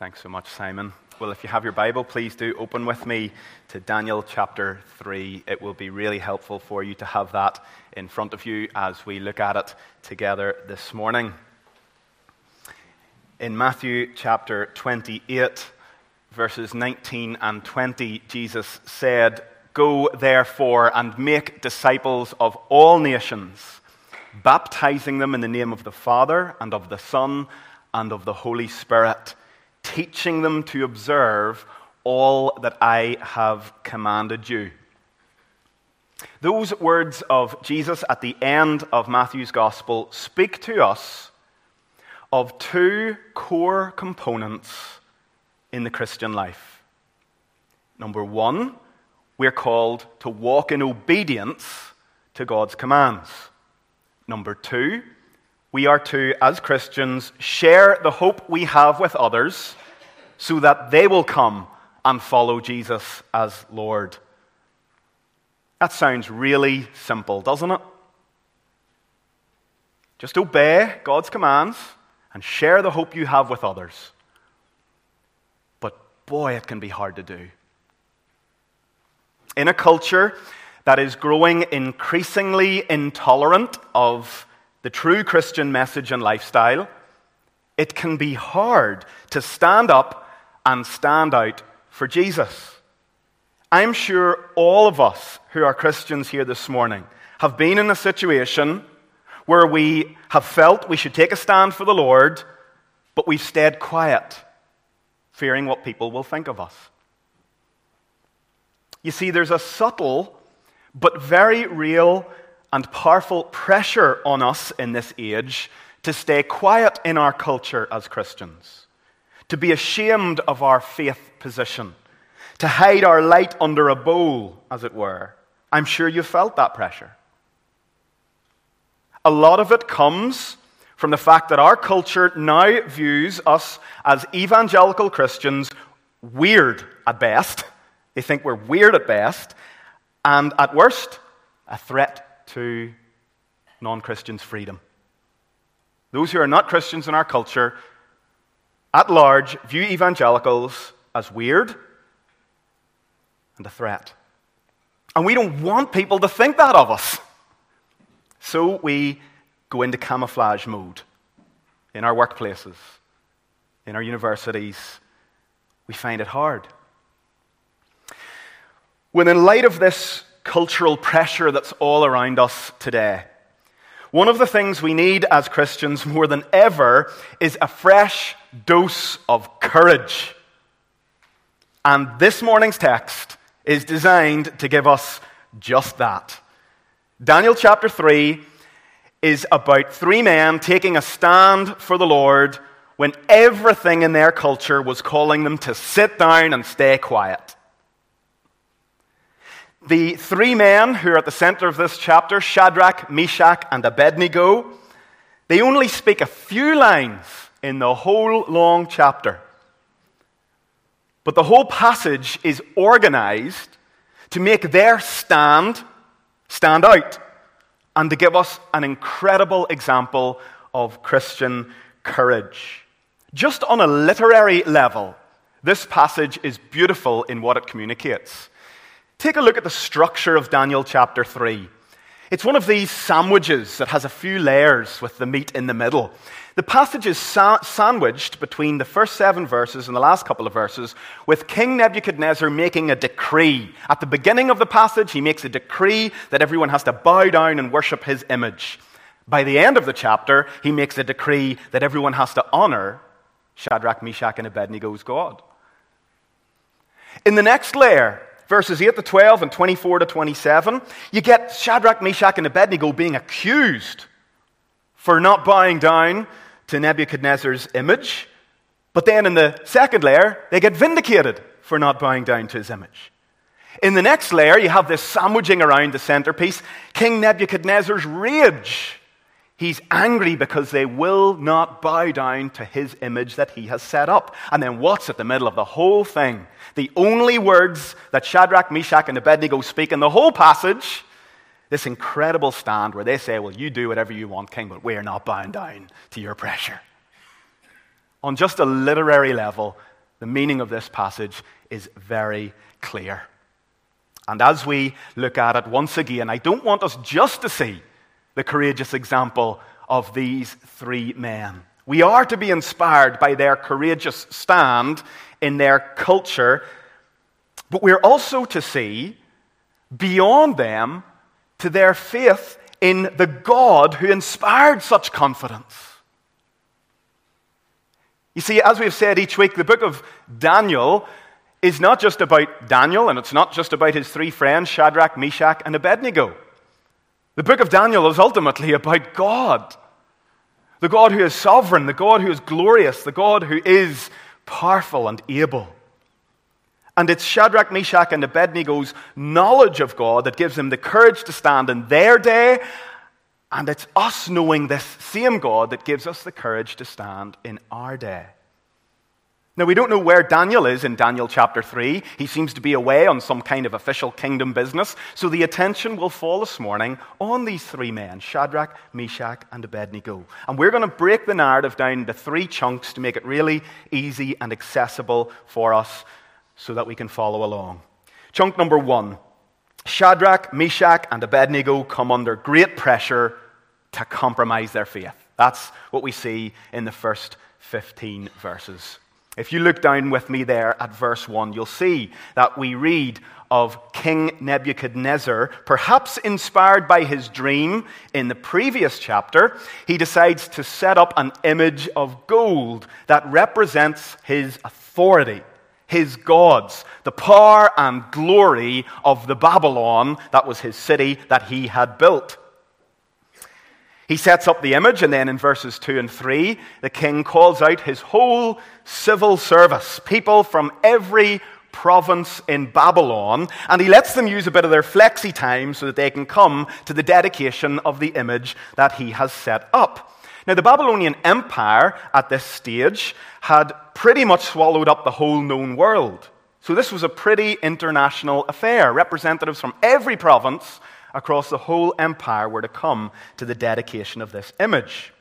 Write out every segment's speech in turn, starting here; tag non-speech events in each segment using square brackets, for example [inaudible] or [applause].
Thanks so much, Simon. Well, if you have your Bible, please do open with me to Daniel chapter 3. It will be really helpful for you to have that in front of you as we look at it together this morning. In Matthew chapter 28, verses 19 and 20, Jesus said, Go therefore and make disciples of all nations, baptizing them in the name of the Father and of the Son and of the Holy Spirit teaching them to observe all that I have commanded you. Those words of Jesus at the end of Matthew's Gospel speak to us of two core components in the Christian life. Number one, we're called to walk in obedience to God's commands. Number two, we are to, as Christians, share the hope we have with others so that they will come and follow Jesus as Lord. That sounds really simple, doesn't it? Just obey God's commands and share the hope you have with others. But boy, it can be hard to do. In a culture that is growing increasingly intolerant of the true Christian message and lifestyle, it can be hard to stand up and stand out for Jesus. I'm sure all of us who are Christians here this morning have been in a situation where we have felt we should take a stand for the Lord, but we've stayed quiet, fearing what people will think of us. You see, there's a subtle but very real and powerful pressure on us in this age to stay quiet in our culture as Christians to be ashamed of our faith position, to hide our light under a bowl, as it were. I'm sure you felt that pressure. A lot of it comes from the fact that our culture now views us as evangelical Christians weird at best. They think we're weird at best, and at worst, a threat to non Christians' freedom. Those who are not Christians in our culture at large view evangelicals as weird and a threat. And we don't want people to think that of us. So we go into camouflage mode in our workplaces, in our universities. We find it hard. When, in light of this cultural pressure that's all around us today, one of the things we need as Christians more than ever is a fresh dose of courage. And this morning's text is designed to give us just that. Daniel chapter 3 is about three men taking a stand for the Lord when everything in their culture was calling them to sit down and stay quiet. The three men who are at the center of this chapter, Shadrach, Meshach, and Abednego, they only speak a few lines in the whole long chapter. But the whole passage is organized to make their stand stand out and to give us an incredible example of Christian courage. Just on a literary level, this passage is beautiful in what it communicates. Take a look at the structure of Daniel chapter 3. It's one of these sandwiches that has a few layers with the meat in the middle. The passage is sa- sandwiched between the first seven verses and the last couple of verses with King Nebuchadnezzar making a decree. At the beginning of the passage, he makes a decree that everyone has to bow down and worship his image. By the end of the chapter, he makes a decree that everyone has to honor Shadrach, Meshach, and Abednego's God. In the next layer, verses 8 to 12 and 24 to 27, you get Shadrach, Meshach, and Abednego being accused for not bowing down to Nebuchadnezzar's image. But then in the second layer, they get vindicated for not bowing down to his image. In the next layer, you have this sandwiching around the centerpiece King Nebuchadnezzar's rage. He's angry because they will not bow down to his image that he has set up. And then what's at the middle of the whole thing? the only words that Shadrach, Meshach, and Abednego speak in the whole passage, this incredible stand where they say, Well, you do whatever you want, King, but we're not bowing down to your pressure. On just a literary level, The meaning of this passage is very clear. And as we look at it once again, I don't want us just to see the courageous example of these three men. We are to be inspired by their courageous stand in their culture, but we're also to see beyond them to their faith in the God who inspired such confidence. You see, as we've said each week, the book of Daniel is not just about Daniel, and it's not just about his three friends, Shadrach, Meshach, and Abednego. The book of Daniel is ultimately about God. The God who is sovereign, the God who is glorious, the God who is powerful and able. And it's Shadrach, Meshach, and Abednego's knowledge of God that gives them the courage to stand in their day. And it's us knowing this same God that gives us the courage to stand in our day. Now, we don't know where Daniel is in Daniel chapter 3. He seems to be away on some kind of official kingdom business. So the attention will fall this morning on these three men Shadrach, Meshach, and Abednego. And we're going to break the narrative down into three chunks to make it really easy and accessible for us so that we can follow along. Chunk number one Shadrach, Meshach, and Abednego come under great pressure to compromise their faith. That's what we see in the first 15 verses. If you look down with me there at verse 1, you'll see that we read of King Nebuchadnezzar, perhaps inspired by his dream in the previous chapter, he decides to set up an image of gold that represents his authority, his gods, the power and glory of the Babylon that was his city that he had built. He sets up the image, and then in verses 2 and 3, the king calls out his whole civil service, people from every province in Babylon, and he lets them use a bit of their flexi time so that they can come to the dedication of the image that he has set up. Now, the Babylonian Empire at this stage had pretty much swallowed up the whole known world. So, this was a pretty international affair. Representatives from every province across the whole empire were to come to the dedication of this image.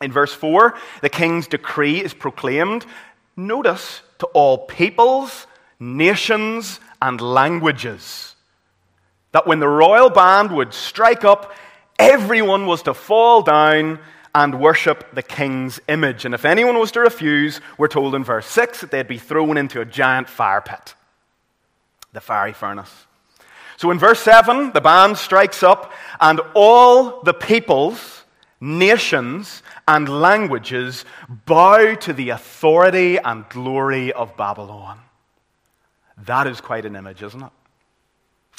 In verse 4, the king's decree is proclaimed, notice, to all peoples, nations, and languages. That when the royal band would strike up, everyone was to fall down and worship the king's image. And if anyone was to refuse, we're told in verse 6 that they'd be thrown into a giant fire pit, the fiery furnace. So in verse 7, the band strikes up, and all the peoples, nations, and languages bow to the authority and glory of Babylon. That is quite an image, isn't it?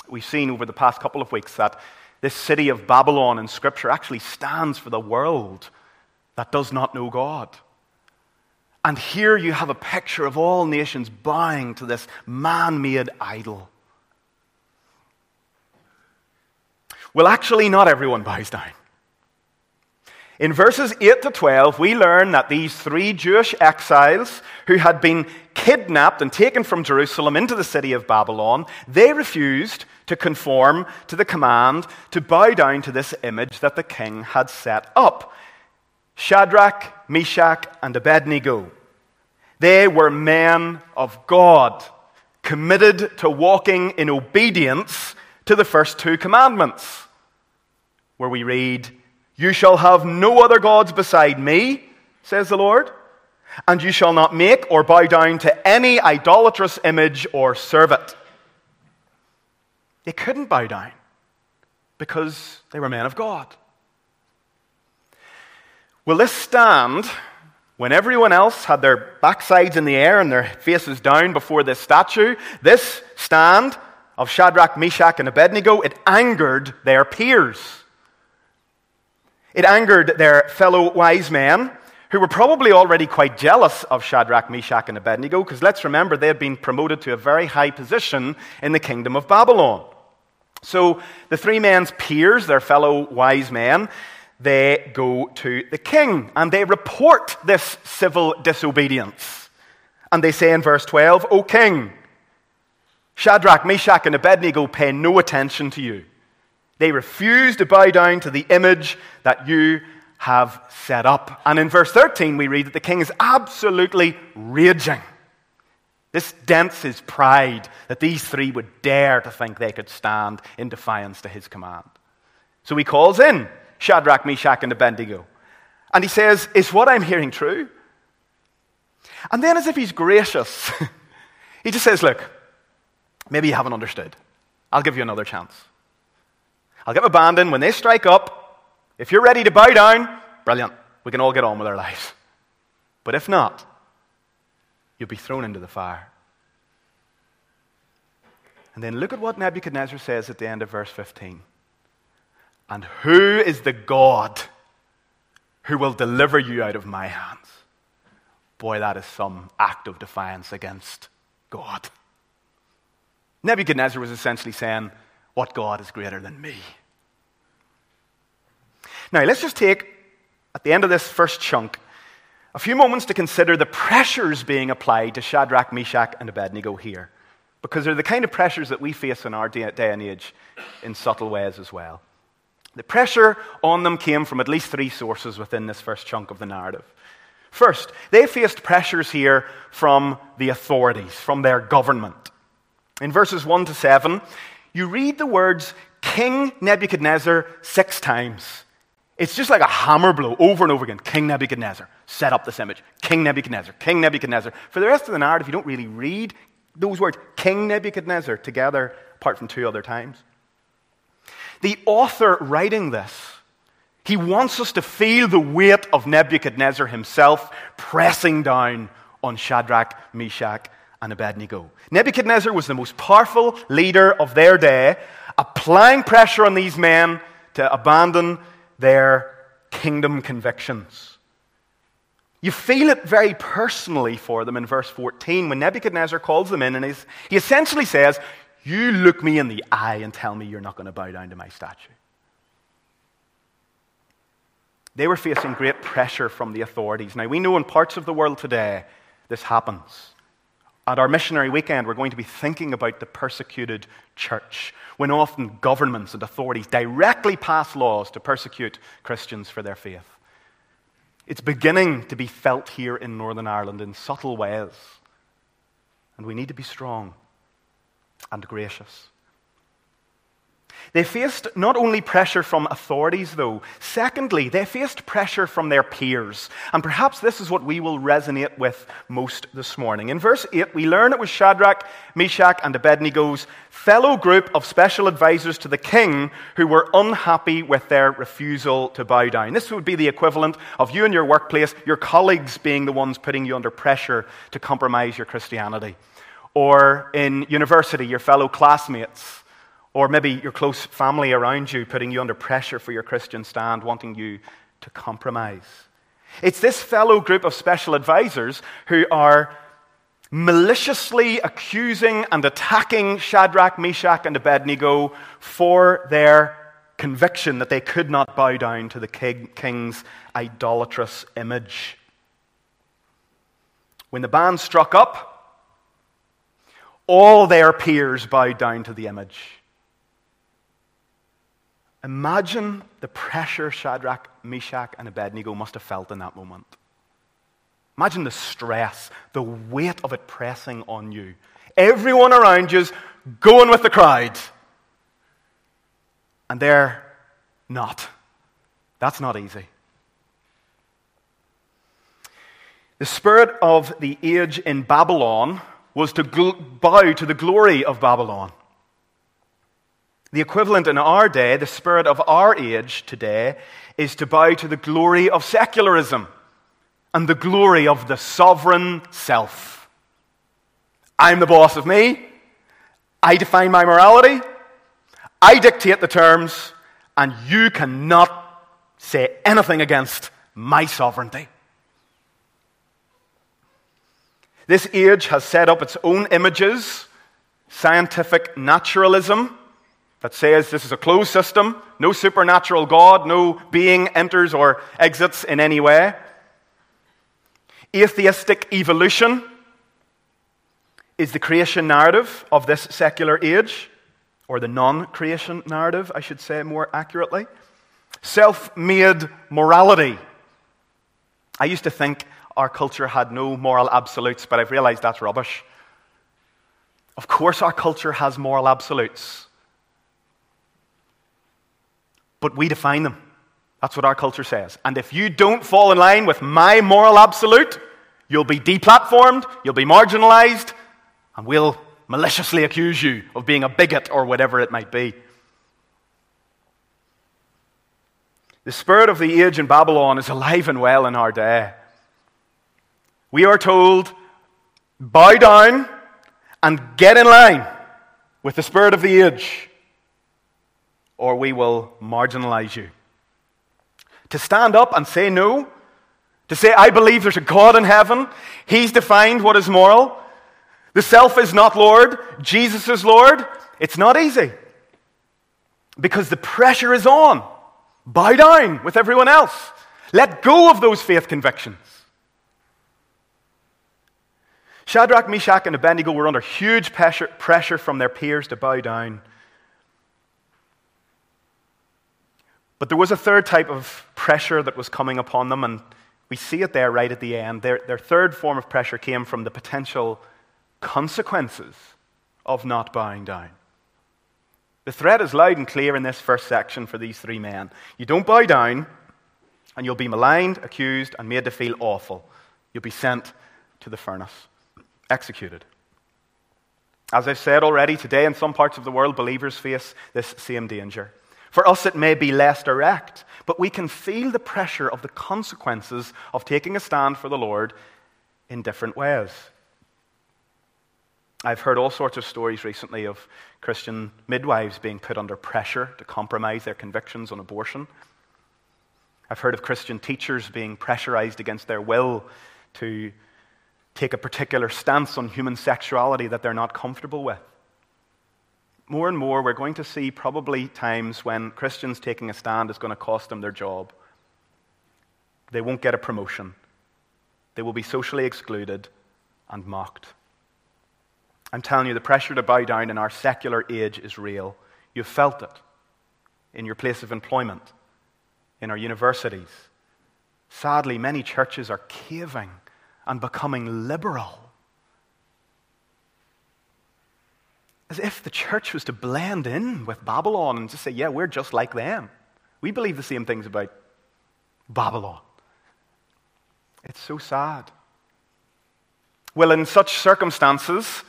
We've seen over the past couple of weeks that this city of Babylon in Scripture actually stands for the world that does not know God. And here you have a picture of all nations bowing to this man made idol. Well, actually, not everyone bows down. In verses 8 to 12, we learn that these three Jewish exiles who had been kidnapped and taken from Jerusalem into the city of Babylon, they refused to conform to the command to bow down to this image that the king had set up. Shadrach, Meshach, and Abednego. They were men of God, committed to walking in obedience to the first two commandments where we read, You shall have no other gods beside me, says the Lord, and you shall not make or bow down to any idolatrous image or serve it. They couldn't bow down because they were men of God. Will this stand when everyone else had their backsides in the air and their faces down before this statue? This stand of Shadrach, Meshach, and Abednego, it angered their peers. It angered their fellow wise men, who were probably already quite jealous of Shadrach, Meshach, and Abednego, because let's remember they had been promoted to a very high position in the kingdom of Babylon. So the three men's peers, their fellow wise men, they go to the king and they report this civil disobedience. And they say in verse 12, O king, Shadrach, Meshach, and Abednego pay no attention to you. They refuse to bow down to the image that you have set up. And in verse 13, we read that the king is absolutely raging. This dents his pride that these three would dare to think they could stand in defiance to his command. So he calls in Shadrach, Meshach, and Abednego. And he says, Is what I'm hearing true? And then, as if he's gracious, [laughs] he just says, Look, maybe you haven't understood. I'll give you another chance. I'll get my band in. When they strike up, if you're ready to bow down, brilliant. We can all get on with our lives. But if not, you'll be thrown into the fire. And then look at what Nebuchadnezzar says at the end of verse 15. And who is the God who will deliver you out of my hands? Boy, that is some act of defiance against God. Nebuchadnezzar was essentially saying, What God is greater than me? Now, let's just take, at the end of this first chunk, a few moments to consider the pressures being applied to Shadrach, Meshach, and Abednego here. Because they're the kind of pressures that we face in our day and age in subtle ways as well. The pressure on them came from at least three sources within this first chunk of the narrative. First, they faced pressures here from the authorities, from their government. In verses 1 to 7, you read the words King Nebuchadnezzar six times. It's just like a hammer blow over and over again. King Nebuchadnezzar, set up this image. King Nebuchadnezzar, King Nebuchadnezzar. For the rest of the narrative, you don't really read those words, King Nebuchadnezzar, together, apart from two other times. The author writing this, he wants us to feel the weight of Nebuchadnezzar himself pressing down on Shadrach, Meshach, and Abednego. Nebuchadnezzar was the most powerful leader of their day, applying pressure on these men to abandon their kingdom convictions. You feel it very personally for them in verse 14 when Nebuchadnezzar calls them in and he essentially says, You look me in the eye and tell me you're not going to bow down to my statue. They were facing great pressure from the authorities. Now, we know in parts of the world today this happens. At our missionary weekend, we're going to be thinking about the persecuted church, when often governments and authorities directly pass laws to persecute Christians for their faith. It's beginning to be felt here in Northern Ireland in subtle ways. And we need to be strong and gracious. They faced not only pressure from authorities, though, secondly, they faced pressure from their peers. And perhaps this is what we will resonate with most this morning. In verse 8, we learn it was Shadrach, Meshach, and Abednego's fellow group of special advisors to the king who were unhappy with their refusal to bow down. This would be the equivalent of you in your workplace, your colleagues being the ones putting you under pressure to compromise your Christianity. Or in university, your fellow classmates or maybe your close family around you putting you under pressure for your Christian stand, wanting you to compromise. It's this fellow group of special advisors who are maliciously accusing and attacking Shadrach, Meshach, and Abednego for their conviction that they could not bow down to the king's idolatrous image. When the band struck up, all their peers bowed down to the image. Imagine the pressure Shadrach, Meshach, and Abednego must have felt in that moment. Imagine the stress, the weight of it pressing on you. Everyone around you's going with the crowd. And they're not. That's not easy. The spirit of the age in Babylon was to bow to the glory of Babylon. The equivalent in our day, the spirit of our age today, is to bow to the glory of secularism and the glory of the sovereign self. I'm the boss of me. I define my morality. I dictate the terms, and you cannot say anything against my sovereignty. This age has set up its own images, scientific naturalism that says this is a closed system, no supernatural God, no being enters or exits in any way. Atheistic evolution is the creation narrative of this secular age, or the non creation narrative, I should say more accurately. Self made morality. I used to think our culture had no moral absolutes, but I've realized that's rubbish. Of course, our culture has moral absolutes. But we define them. That's what our culture says. And if you don't fall in line with my moral absolute, you'll be deplatformed, you'll be marginalized, and we'll maliciously accuse you of being a bigot or whatever it might be. The spirit of the age in Babylon is alive and well in our day. We are told, bow down and get in line with the spirit of the age, or we will marginalize you. To stand up and say no, to say, I believe there's a God in heaven, He's defined what is moral. The self is not Lord, Jesus is Lord. It's not easy because the pressure is on. Bow down with everyone else. Let go of those faith convictions. Shadrach, Meshach, and Abednego were under huge pressure, pressure from their peers to bow down. But there was a third type of pressure that was coming upon them, and we see it there right at the end. Their, their third form of pressure came from the potential consequences of not bowing down. The threat is loud and clear in this first section for these three men. You don't bow down, and you'll be maligned, accused, and made to feel awful. You'll be sent to the furnace executed. As I've said already, today in some parts of the world, believers face this same danger. For us, it may be less direct, but we can feel the pressure of the consequences of taking a stand for the Lord in different ways. I've heard all sorts of stories recently of Christian midwives being put under pressure to compromise their convictions on abortion. I've heard of Christian teachers being pressurized against their will to take a particular stance on human sexuality that they're not comfortable with. More and more, we're going to see probably times when Christians taking a stand is going to cost them their job. They won't get a promotion. They will be socially excluded and mocked. I'm telling you, the pressure to bow down in our secular age is real. You've felt it in your place of employment, in our universities. Sadly, many churches are caving and becoming liberal. As if the church was to blend in with Babylon and just say, yeah, we're just like them. We believe the same things about Babylon. It's so sad. Well, in such circumstances,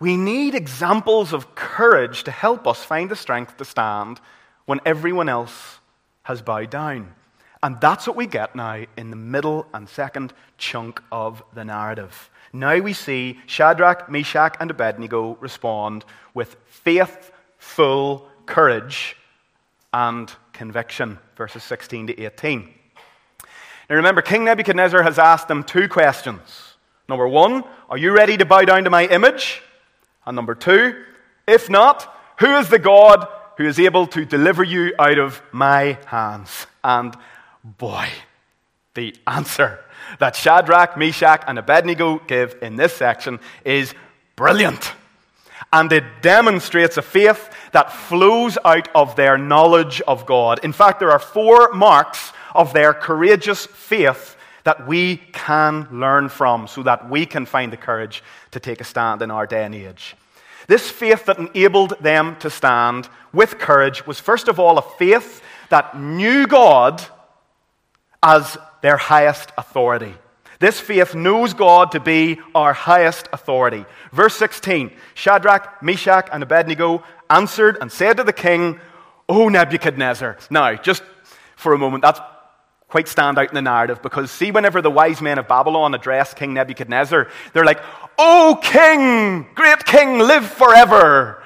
we need examples of courage to help us find the strength to stand when everyone else has bowed down. And that's what we get now in the middle and second chunk of the narrative. Now we see Shadrach, Meshach, and Abednego respond with faithful courage and conviction. Verses 16 to 18. Now remember, King Nebuchadnezzar has asked them two questions. Number one, are you ready to bow down to my image? And number two, if not, who is the God who is able to deliver you out of my hands? And boy, the answer that Shadrach, Meshach, and Abednego give in this section is brilliant. And it demonstrates a faith that flows out of their knowledge of God. In fact, there are four marks of their courageous faith that we can learn from so that we can find the courage to take a stand in our day and age. This faith that enabled them to stand with courage was, first of all, a faith that knew God as their highest authority. This faith knows God to be our highest authority. Verse 16 Shadrach, Meshach, and Abednego answered and said to the king, O Nebuchadnezzar. Now, just for a moment, that's quite stand out in the narrative because see, whenever the wise men of Babylon address King Nebuchadnezzar, they're like, O king, great king, live forever.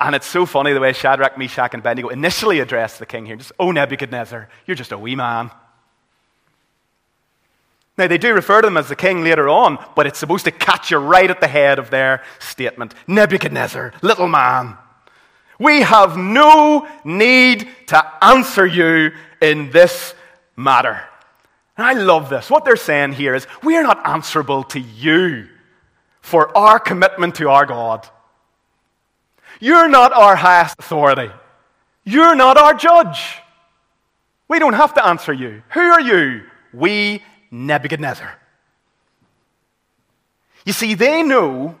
And it's so funny the way Shadrach, Meshach, and Abednego initially address the king here. Just, O Nebuchadnezzar, you're just a wee man. Now, they do refer to them as the king later on, but it's supposed to catch you right at the head of their statement Nebuchadnezzar, little man. We have no need to answer you in this matter. And I love this. What they're saying here is we are not answerable to you for our commitment to our God. You're not our highest authority. You're not our judge. We don't have to answer you. Who are you? We Nebuchadnezzar. You see, they know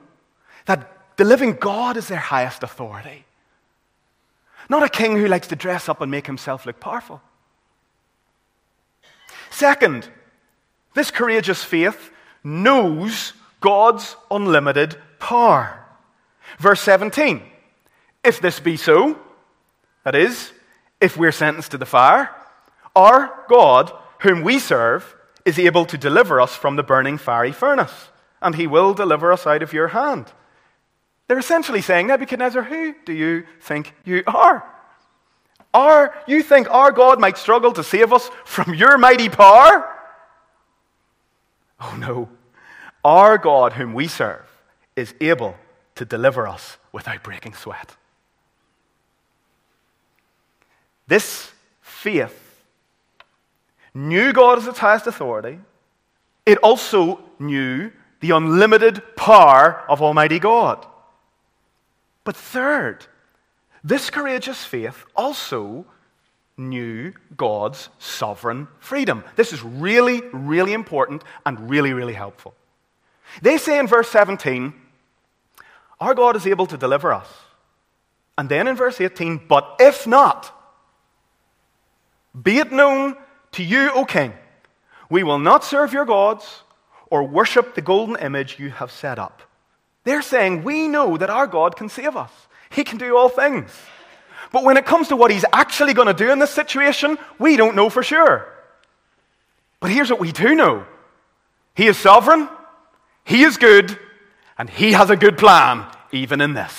that the living God is their highest authority. Not a king who likes to dress up and make himself look powerful. Second, this courageous faith knows God's unlimited power. Verse 17 If this be so, that is, if we're sentenced to the fire, our God, whom we serve, is able to deliver us from the burning fiery furnace, and he will deliver us out of your hand. They're essentially saying, Nebuchadnezzar, who do you think you are? Are you think our God might struggle to save us from your mighty power? Oh no. Our God, whom we serve, is able to deliver us without breaking sweat. This faith knew God as its highest authority. It also knew the unlimited power of Almighty God. But third, this courageous faith also knew God's sovereign freedom. This is really, really important and really, really helpful. They say in verse 17, Our God is able to deliver us. And then in verse 18, But if not, be it known to you, O king, we will not serve your gods or worship the golden image you have set up. They're saying, We know that our God can save us, He can do all things. But when it comes to what He's actually going to do in this situation, we don't know for sure. But here's what we do know He is sovereign, He is good, and He has a good plan, even in this.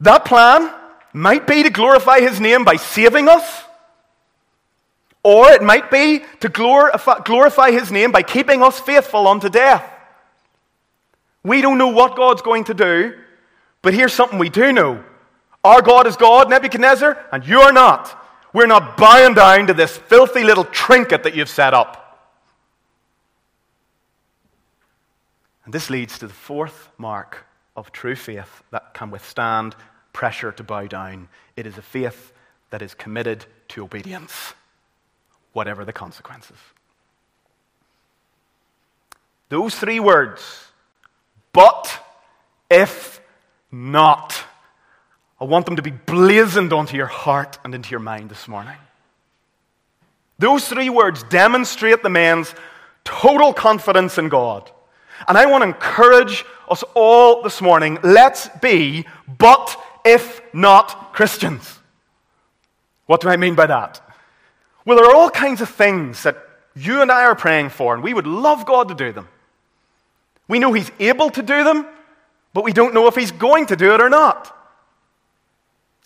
That plan might be to glorify His name by saving us. Or it might be to glorify his name by keeping us faithful unto death. We don't know what God's going to do, but here's something we do know. Our God is God, Nebuchadnezzar, and you are not. We're not bowing down to this filthy little trinket that you've set up. And this leads to the fourth mark of true faith that can withstand pressure to bow down. It is a faith that is committed to obedience whatever the consequences. Those three words, but if not, I want them to be blazoned onto your heart and into your mind this morning. Those three words demonstrate the man's total confidence in God. And I want to encourage us all this morning let's be but if not Christians. What do I mean by that? Well, there are all kinds of things that you and I are praying for, and we would love God to do them. We know He's able to do them, but we don't know if He's going to do it or not.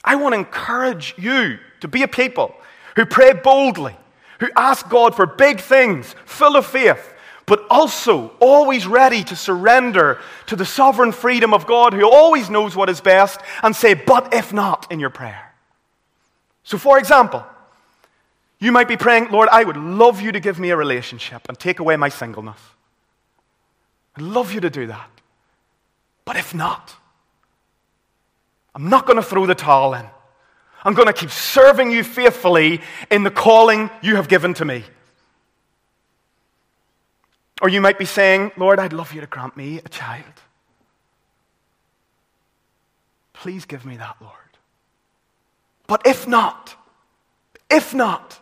I want to encourage you to be a people who pray boldly, who ask God for big things, full of faith, but also always ready to surrender to the sovereign freedom of God who always knows what is best and say, but if not, in your prayer. So, for example, you might be praying, Lord, I would love you to give me a relationship and take away my singleness. I'd love you to do that. But if not, I'm not going to throw the towel in. I'm going to keep serving you faithfully in the calling you have given to me. Or you might be saying, Lord, I'd love you to grant me a child. Please give me that, Lord. But if not, if not,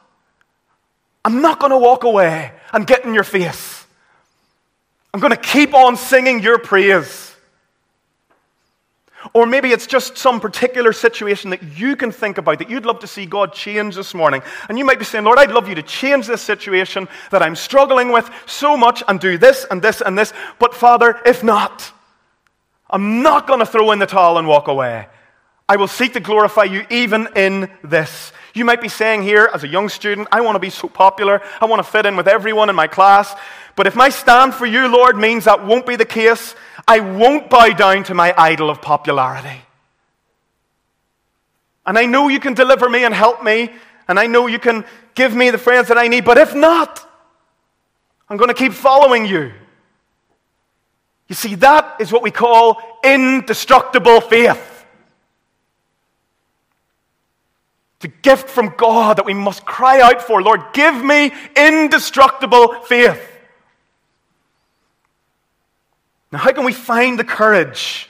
I'm not going to walk away and get in your face. I'm going to keep on singing your praise. Or maybe it's just some particular situation that you can think about that you'd love to see God change this morning. And you might be saying, Lord, I'd love you to change this situation that I'm struggling with so much and do this and this and this. But Father, if not, I'm not going to throw in the towel and walk away. I will seek to glorify you even in this. You might be saying here, as a young student, I want to be so popular. I want to fit in with everyone in my class. But if my stand for you, Lord, means that won't be the case, I won't bow down to my idol of popularity. And I know you can deliver me and help me, and I know you can give me the friends that I need, but if not, I'm going to keep following you. You see, that is what we call indestructible faith. It's a gift from God that we must cry out for. Lord, give me indestructible faith. Now, how can we find the courage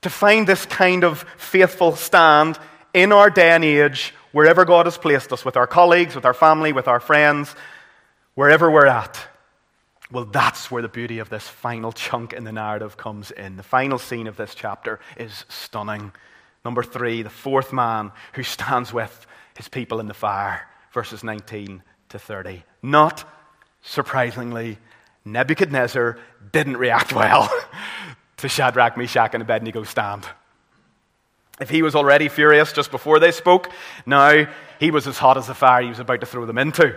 to find this kind of faithful stand in our day and age, wherever God has placed us, with our colleagues, with our family, with our friends, wherever we're at? Well, that's where the beauty of this final chunk in the narrative comes in. The final scene of this chapter is stunning. Number three, the fourth man who stands with his people in the fire, verses 19 to 30. Not surprisingly, Nebuchadnezzar didn't react [laughs] well to Shadrach, Meshach, and Abednego's stand. If he was already furious just before they spoke, now he was as hot as the fire he was about to throw them into.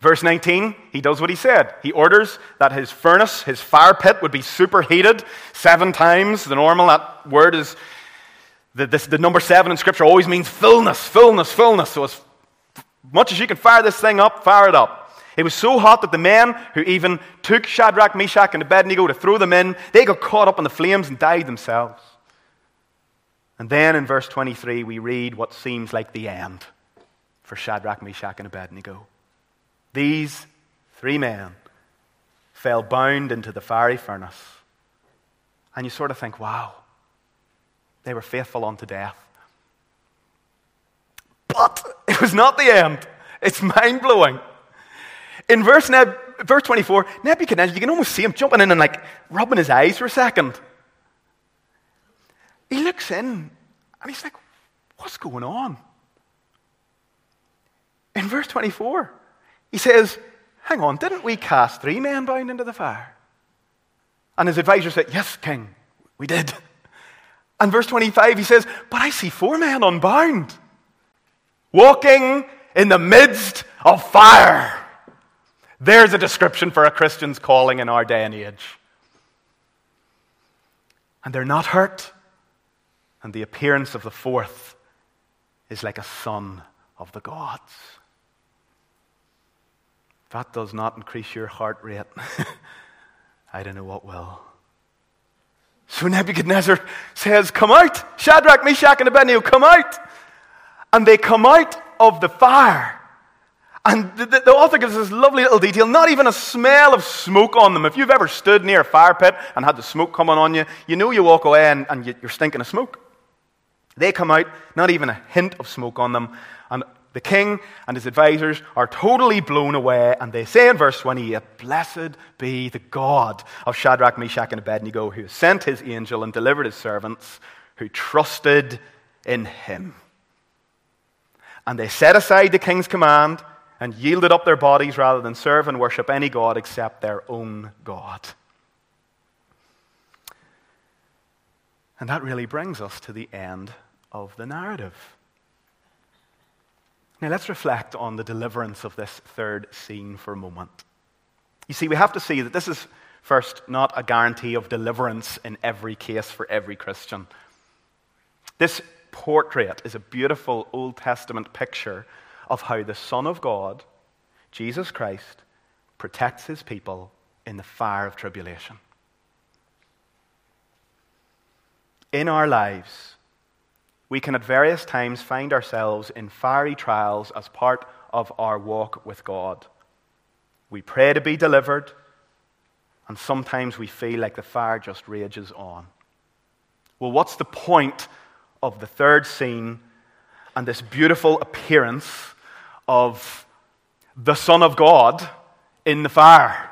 Verse 19, he does what he said. He orders that his furnace, his fire pit, would be superheated seven times. The normal, that word is, the, this, the number seven in Scripture always means fullness, fullness, fullness. So as much as you can fire this thing up, fire it up. It was so hot that the men who even took Shadrach, Meshach, and Abednego to throw them in, they got caught up in the flames and died themselves. And then in verse 23, we read what seems like the end for Shadrach, Meshach, and Abednego. These three men fell bound into the fiery furnace. And you sort of think, wow, they were faithful unto death. But [laughs] it was not the end. It's mind blowing. In verse, Neb- verse 24, Nebuchadnezzar, you can almost see him jumping in and like rubbing his eyes for a second. He looks in and he's like, What's going on? In verse 24, he says, Hang on, didn't we cast three men bound into the fire? And his advisor said, Yes, king, we did. And verse 25, he says, But I see four men unbound, walking in the midst of fire. There's a description for a Christian's calling in our day and age. And they're not hurt. And the appearance of the fourth is like a son of the gods. That does not increase your heart rate. [laughs] I don't know what will. So Nebuchadnezzar says, Come out! Shadrach, Meshach, and Abednego, come out! And they come out of the fire. And the, the, author gives this lovely little detail not even a smell of smoke on them. If you've ever stood near a fire pit and had the smoke coming on you, you know you walk away and, and you're stinking of smoke. They come out, not even a hint of smoke on them. And the king and his advisors are totally blown away, and they say in verse 28 Blessed be the God of Shadrach, Meshach, and Abednego, who sent his angel and delivered his servants who trusted in him. And they set aside the king's command and yielded up their bodies rather than serve and worship any God except their own God. And that really brings us to the end of the narrative. Now, let's reflect on the deliverance of this third scene for a moment. You see, we have to see that this is, first, not a guarantee of deliverance in every case for every Christian. This portrait is a beautiful Old Testament picture of how the Son of God, Jesus Christ, protects his people in the fire of tribulation. In our lives, we can at various times find ourselves in fiery trials as part of our walk with God. We pray to be delivered, and sometimes we feel like the fire just rages on. Well, what's the point of the third scene and this beautiful appearance of the Son of God in the fire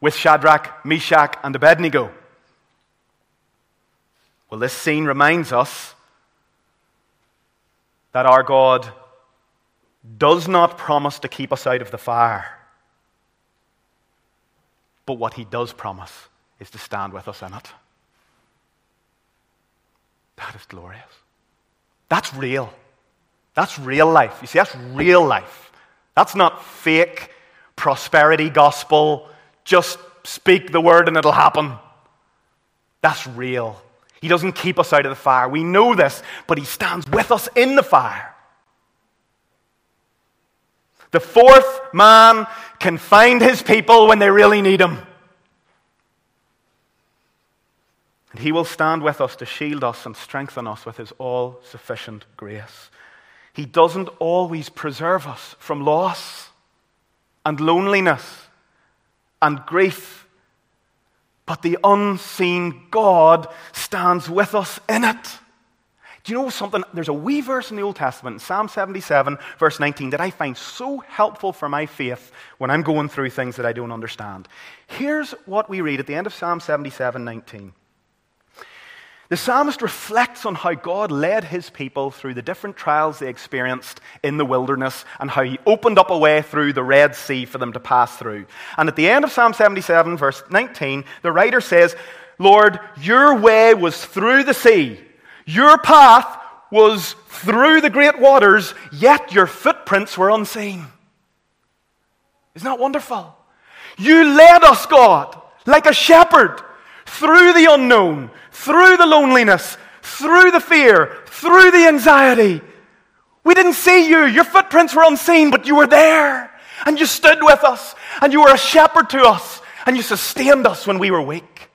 with Shadrach, Meshach, and Abednego? Well, this scene reminds us that our God does not promise to keep us out of the fire. But what he does promise is to stand with us in it. That is glorious. That's real. That's real life. You see, that's real life. That's not fake prosperity gospel. Just speak the word and it'll happen. That's real. He doesn't keep us out of the fire. We know this, but He stands with us in the fire. The fourth man can find his people when they really need him. And he will stand with us to shield us and strengthen us with his all sufficient grace. He doesn't always preserve us from loss and loneliness and grief but the unseen God stands with us in it. Do you know something? There's a wee verse in the Old Testament, Psalm 77, verse 19, that I find so helpful for my faith when I'm going through things that I don't understand. Here's what we read at the end of Psalm 77, 19. The psalmist reflects on how God led his people through the different trials they experienced in the wilderness and how he opened up a way through the Red Sea for them to pass through. And at the end of Psalm 77, verse 19, the writer says, Lord, your way was through the sea, your path was through the great waters, yet your footprints were unseen. Isn't that wonderful? You led us, God, like a shepherd through the unknown, through the loneliness, through the fear, through the anxiety. We didn't see you. Your footprints were unseen, but you were there. And you stood with us. And you were a shepherd to us. And you sustained us when we were weak.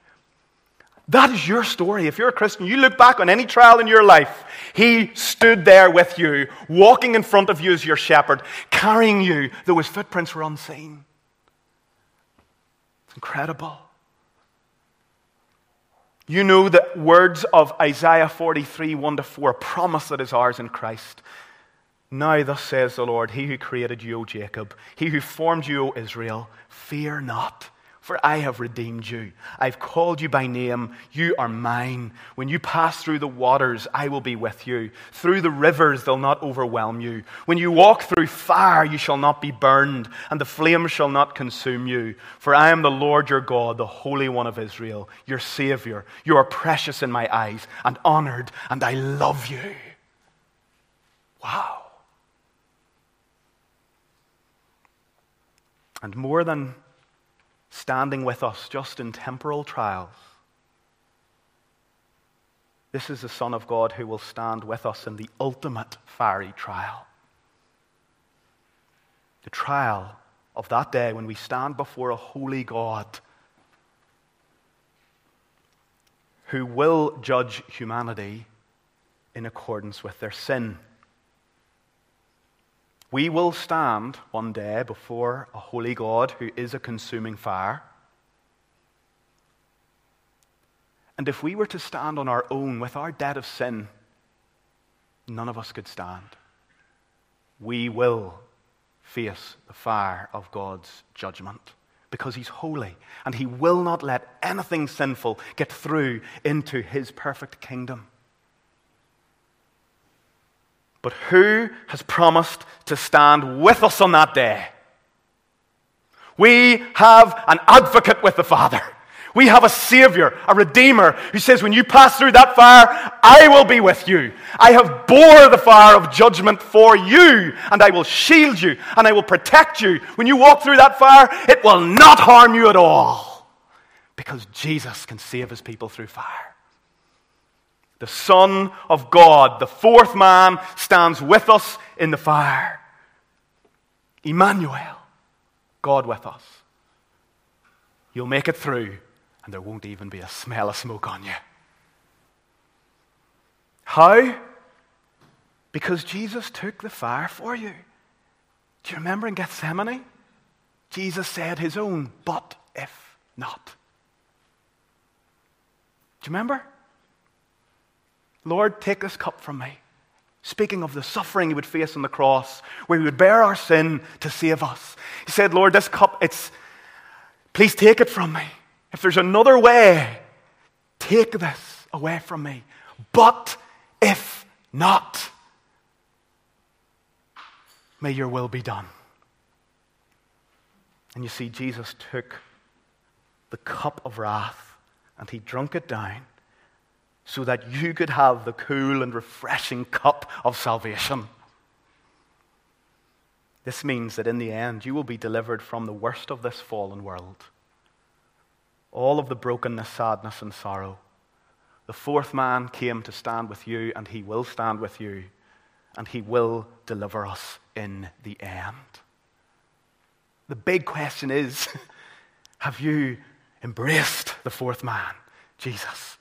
That is your story. If you're a Christian, you look back on any trial in your life, He stood there with you, walking in front of you as your shepherd, carrying you, though His footprints were unseen. It's incredible. You know the words of Isaiah 43 1 to 4, a promise that is ours in Christ. Now, thus says the Lord, He who created you, O Jacob, He who formed you, O Israel, fear not. For I have redeemed you. I've called you by name. You are mine. When you pass through the waters, I will be with you. Through the rivers, they'll not overwhelm you. When you walk through fire, you shall not be burned, and the flames shall not consume you. For I am the Lord your God, the Holy One of Israel, your Savior. You are precious in my eyes, and honored, and I love you. Wow. And more than standing with us just in temporal trials. This is the Son of God who will stand with us in the ultimate fiery trial. The trial of that day when we stand before a holy God who will judge humanity in accordance with their sin. We will stand one day before a holy God who is a consuming fire. And if we were to stand on our own with our debt of sin, none of us could stand. We will face the fire of God's judgment because He's holy and He will not let anything sinful get through into His perfect kingdom. But who has promised to stand with us on that day? We have an advocate with the Father. We have a Savior, a Redeemer, who says, When you pass through that fire, I will be with you. I have bore the fire of judgment for you, and I will shield you, and I will protect you. When you walk through that fire, it will not harm you at all. Because Jesus can save his people through fire. The Son of God, the fourth man, stands with us in the fire. Emmanuel, God with us. You'll make it through, and there won't even be a smell of smoke on you. How? Because Jesus took the fire for you. Do you remember in Gethsemane? Jesus said his own, but if not. Do you remember? Lord, take this cup from me. Speaking of the suffering he would face on the cross, where he would bear our sin to save us. He said, Lord, this cup, it's, please take it from me. If there's another way, take this away from me. But if not, may your will be done. And you see, Jesus took the cup of wrath and he drunk it down so that you could have the cool and refreshing cup of salvation. This means that in the end, you will be delivered from the worst of this fallen world. All of the brokenness, sadness, and sorrow. The fourth man came to stand with you, and he will stand with you, and he will deliver us in the end. The big question is [laughs] have you embraced the fourth man, Jesus?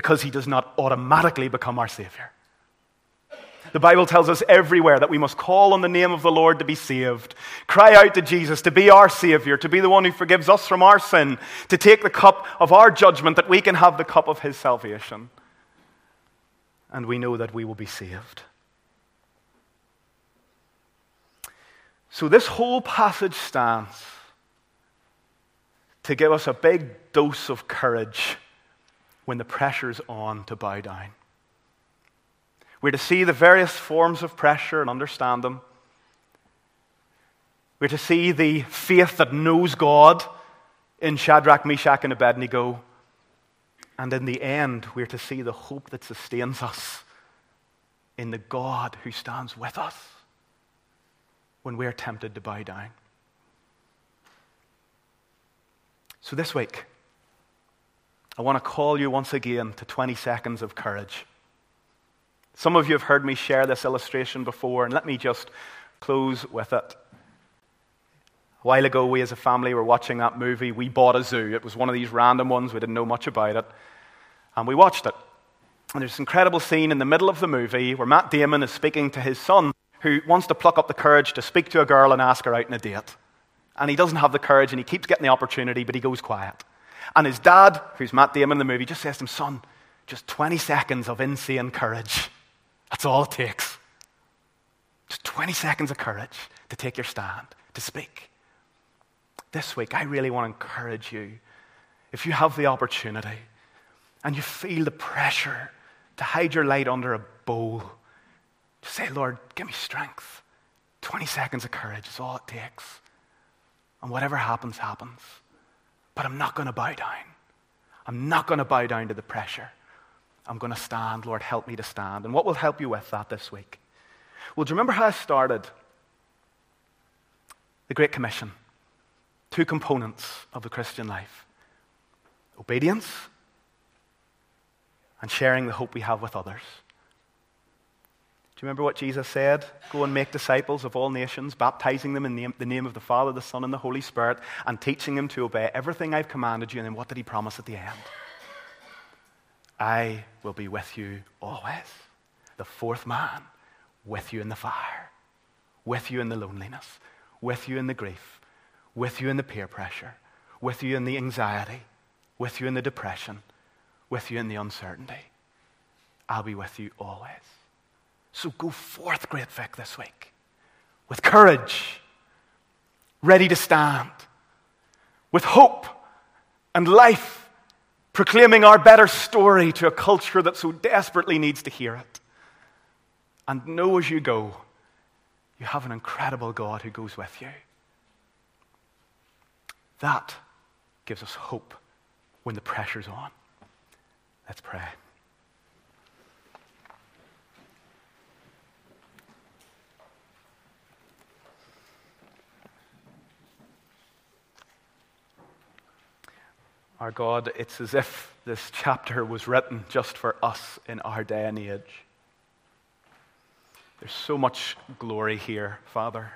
Because he does not automatically become our Savior. The Bible tells us everywhere that we must call on the name of the Lord to be saved. Cry out to Jesus to be our Savior, to be the one who forgives us from our sin, to take the cup of our judgment that we can have the cup of His salvation. And we know that we will be saved. So, this whole passage stands to give us a big dose of courage when the pressure's on to bow down. We're to see the various forms of pressure and understand them. We're to see the faith that knows God in Shadrach, Meshach, and Abednego. And in the end, we're to see the hope that sustains us in the God who stands with us when we're tempted to bow down. So this week, I want to call you once again to 20 seconds of courage. Some of you have heard me share this illustration before, and let me just close with it. A while ago, we as a family were watching that movie. We bought a zoo. It was one of these random ones. We didn't know much about it. And we watched it. And there's this incredible scene in the middle of the movie where Matt Damon is speaking to his son, who wants to pluck up the courage to speak to a girl and ask her out on a date. And he doesn't have the courage, and he keeps getting the opportunity, but he goes quiet. And his dad, who's Matt Damon in the movie, just says to him, Son, just 20 seconds of insane courage. That's all it takes. Just 20 seconds of courage to take your stand, to speak. This week, I really want to encourage you, if you have the opportunity and you feel the pressure to hide your light under a bowl, just say, Lord, give me strength. 20 seconds of courage is all it takes. And whatever happens, happens. But I'm not going to bow down. I'm not going to bow down to the pressure. I'm going to stand. Lord, help me to stand. And what will help you with that this week? Well, do you remember how I started? The Great Commission. Two components of the Christian life obedience and sharing the hope we have with others. Do you remember what Jesus said? Go and make disciples of all nations, baptizing them in the name of the Father, the Son, and the Holy Spirit, and teaching them to obey everything I've commanded you. And then what did he promise at the end? I will be with you always. The fourth man, with you in the fire, with you in the loneliness, with you in the grief, with you in the peer pressure, with you in the anxiety, with you in the depression, with you in the uncertainty. I'll be with you always. So go forth, Great Vic, this week with courage, ready to stand, with hope and life, proclaiming our better story to a culture that so desperately needs to hear it. And know as you go, you have an incredible God who goes with you. That gives us hope when the pressure's on. Let's pray. Our God, it's as if this chapter was written just for us in our day and age. There's so much glory here, Father.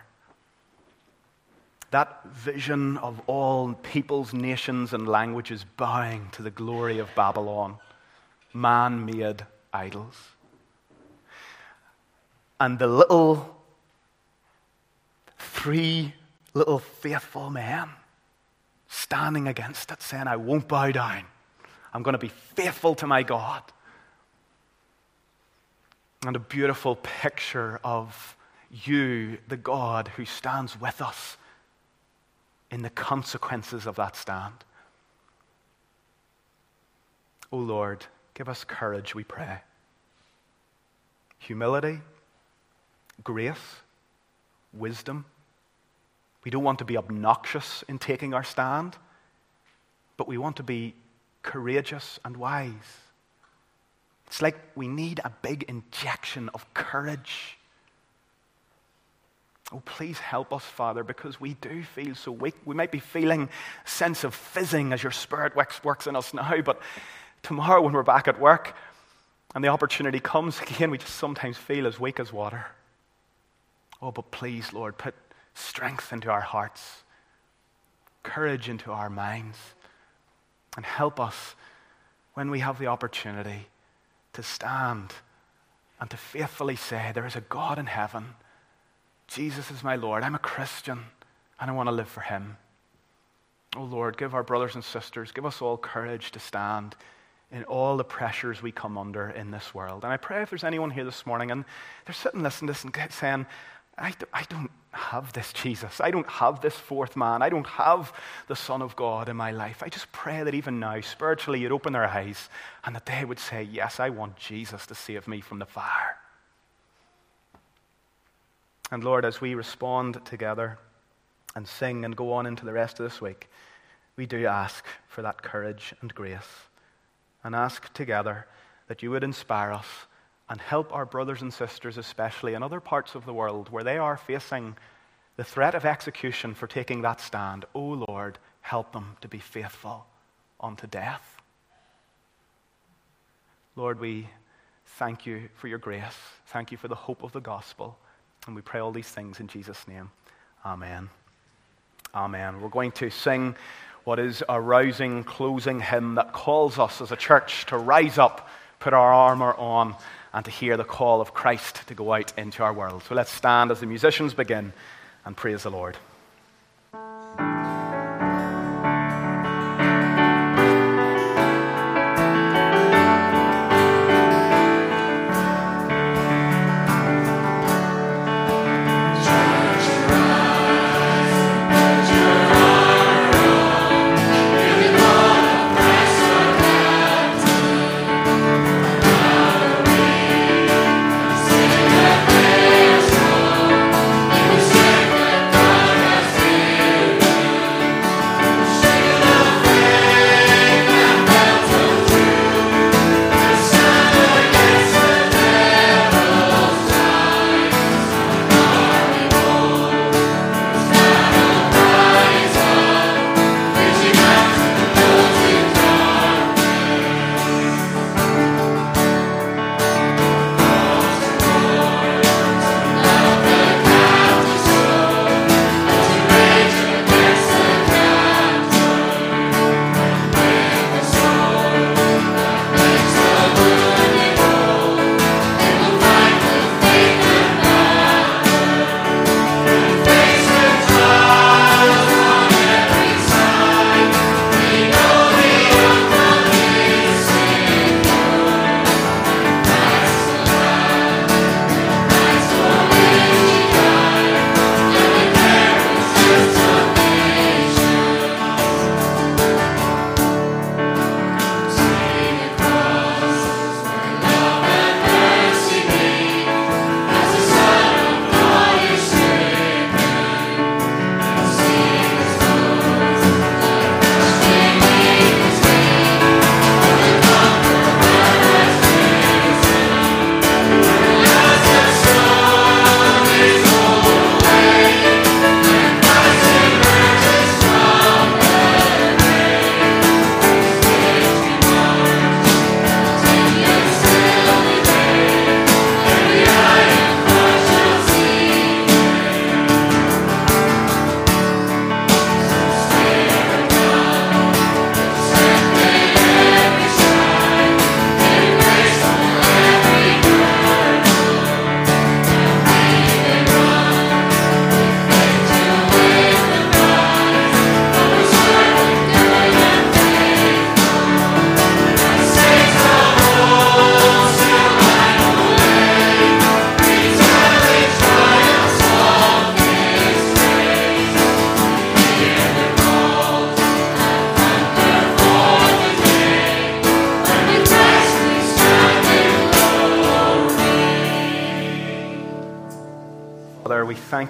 That vision of all peoples, nations, and languages bowing to the glory of Babylon, man made idols. And the little, three little faithful men standing against it, saying, I won't bow down. I'm going to be faithful to my God. And a beautiful picture of you, the God who stands with us in the consequences of that stand. O oh Lord, give us courage, we pray. Humility, grace, wisdom we don't want to be obnoxious in taking our stand, but we want to be courageous and wise. It's like we need a big injection of courage. Oh, please help us, Father, because we do feel so weak. We might be feeling a sense of fizzing as your Spirit works in us now, but tomorrow when we're back at work and the opportunity comes again, we just sometimes feel as weak as water. Oh, but please, Lord, put strength into our hearts, courage into our minds, and help us when we have the opportunity to stand and to faithfully say, There is a God in heaven. Jesus is my Lord. I'm a Christian, and I want to live for him. Oh Lord, give our brothers and sisters, give us all courage to stand in all the pressures we come under in this world. And I pray if there's anyone here this morning and they're sitting listening to this and saying, I, I don't have this Jesus. I don't have this fourth man. I don't have the Son of God in my life. I just pray that even now, spiritually, you'd open their eyes and that they would say, Yes, I want Jesus to save me from the fire. And Lord, as we respond together and sing and go on into the rest of this week, we do ask for that courage and grace and ask together that you would inspire us and help our brothers and sisters, especially in other parts of the world where they are facing the threat of execution for taking that stand. Oh Lord, help them to be faithful unto death. Lord, we thank you for your grace. Thank you for the hope of the gospel. And we pray all these things in Jesus' name. Amen. Amen. We're going to sing what is a rousing closing hymn that calls us as a church to rise up, put our armor on, and to hear the call of Christ to go out into our world. So let's stand as the musicians begin and praise the Lord.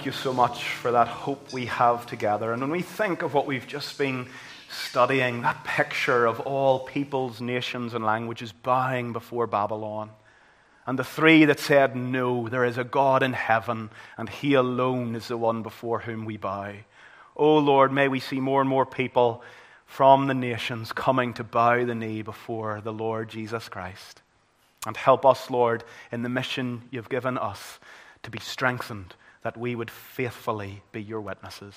You so much for that hope we have together. And when we think of what we've just been studying, that picture of all peoples, nations, and languages bowing before Babylon, and the three that said, No, there is a God in heaven, and He alone is the one before whom we bow. Oh Lord, may we see more and more people from the nations coming to bow the knee before the Lord Jesus Christ. And help us, Lord, in the mission you've given us to be strengthened that we would faithfully be your witnesses.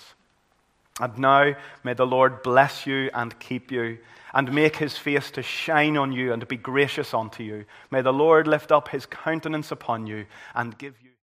And now may the Lord bless you and keep you, and make his face to shine on you and be gracious unto you. May the Lord lift up his countenance upon you and give you.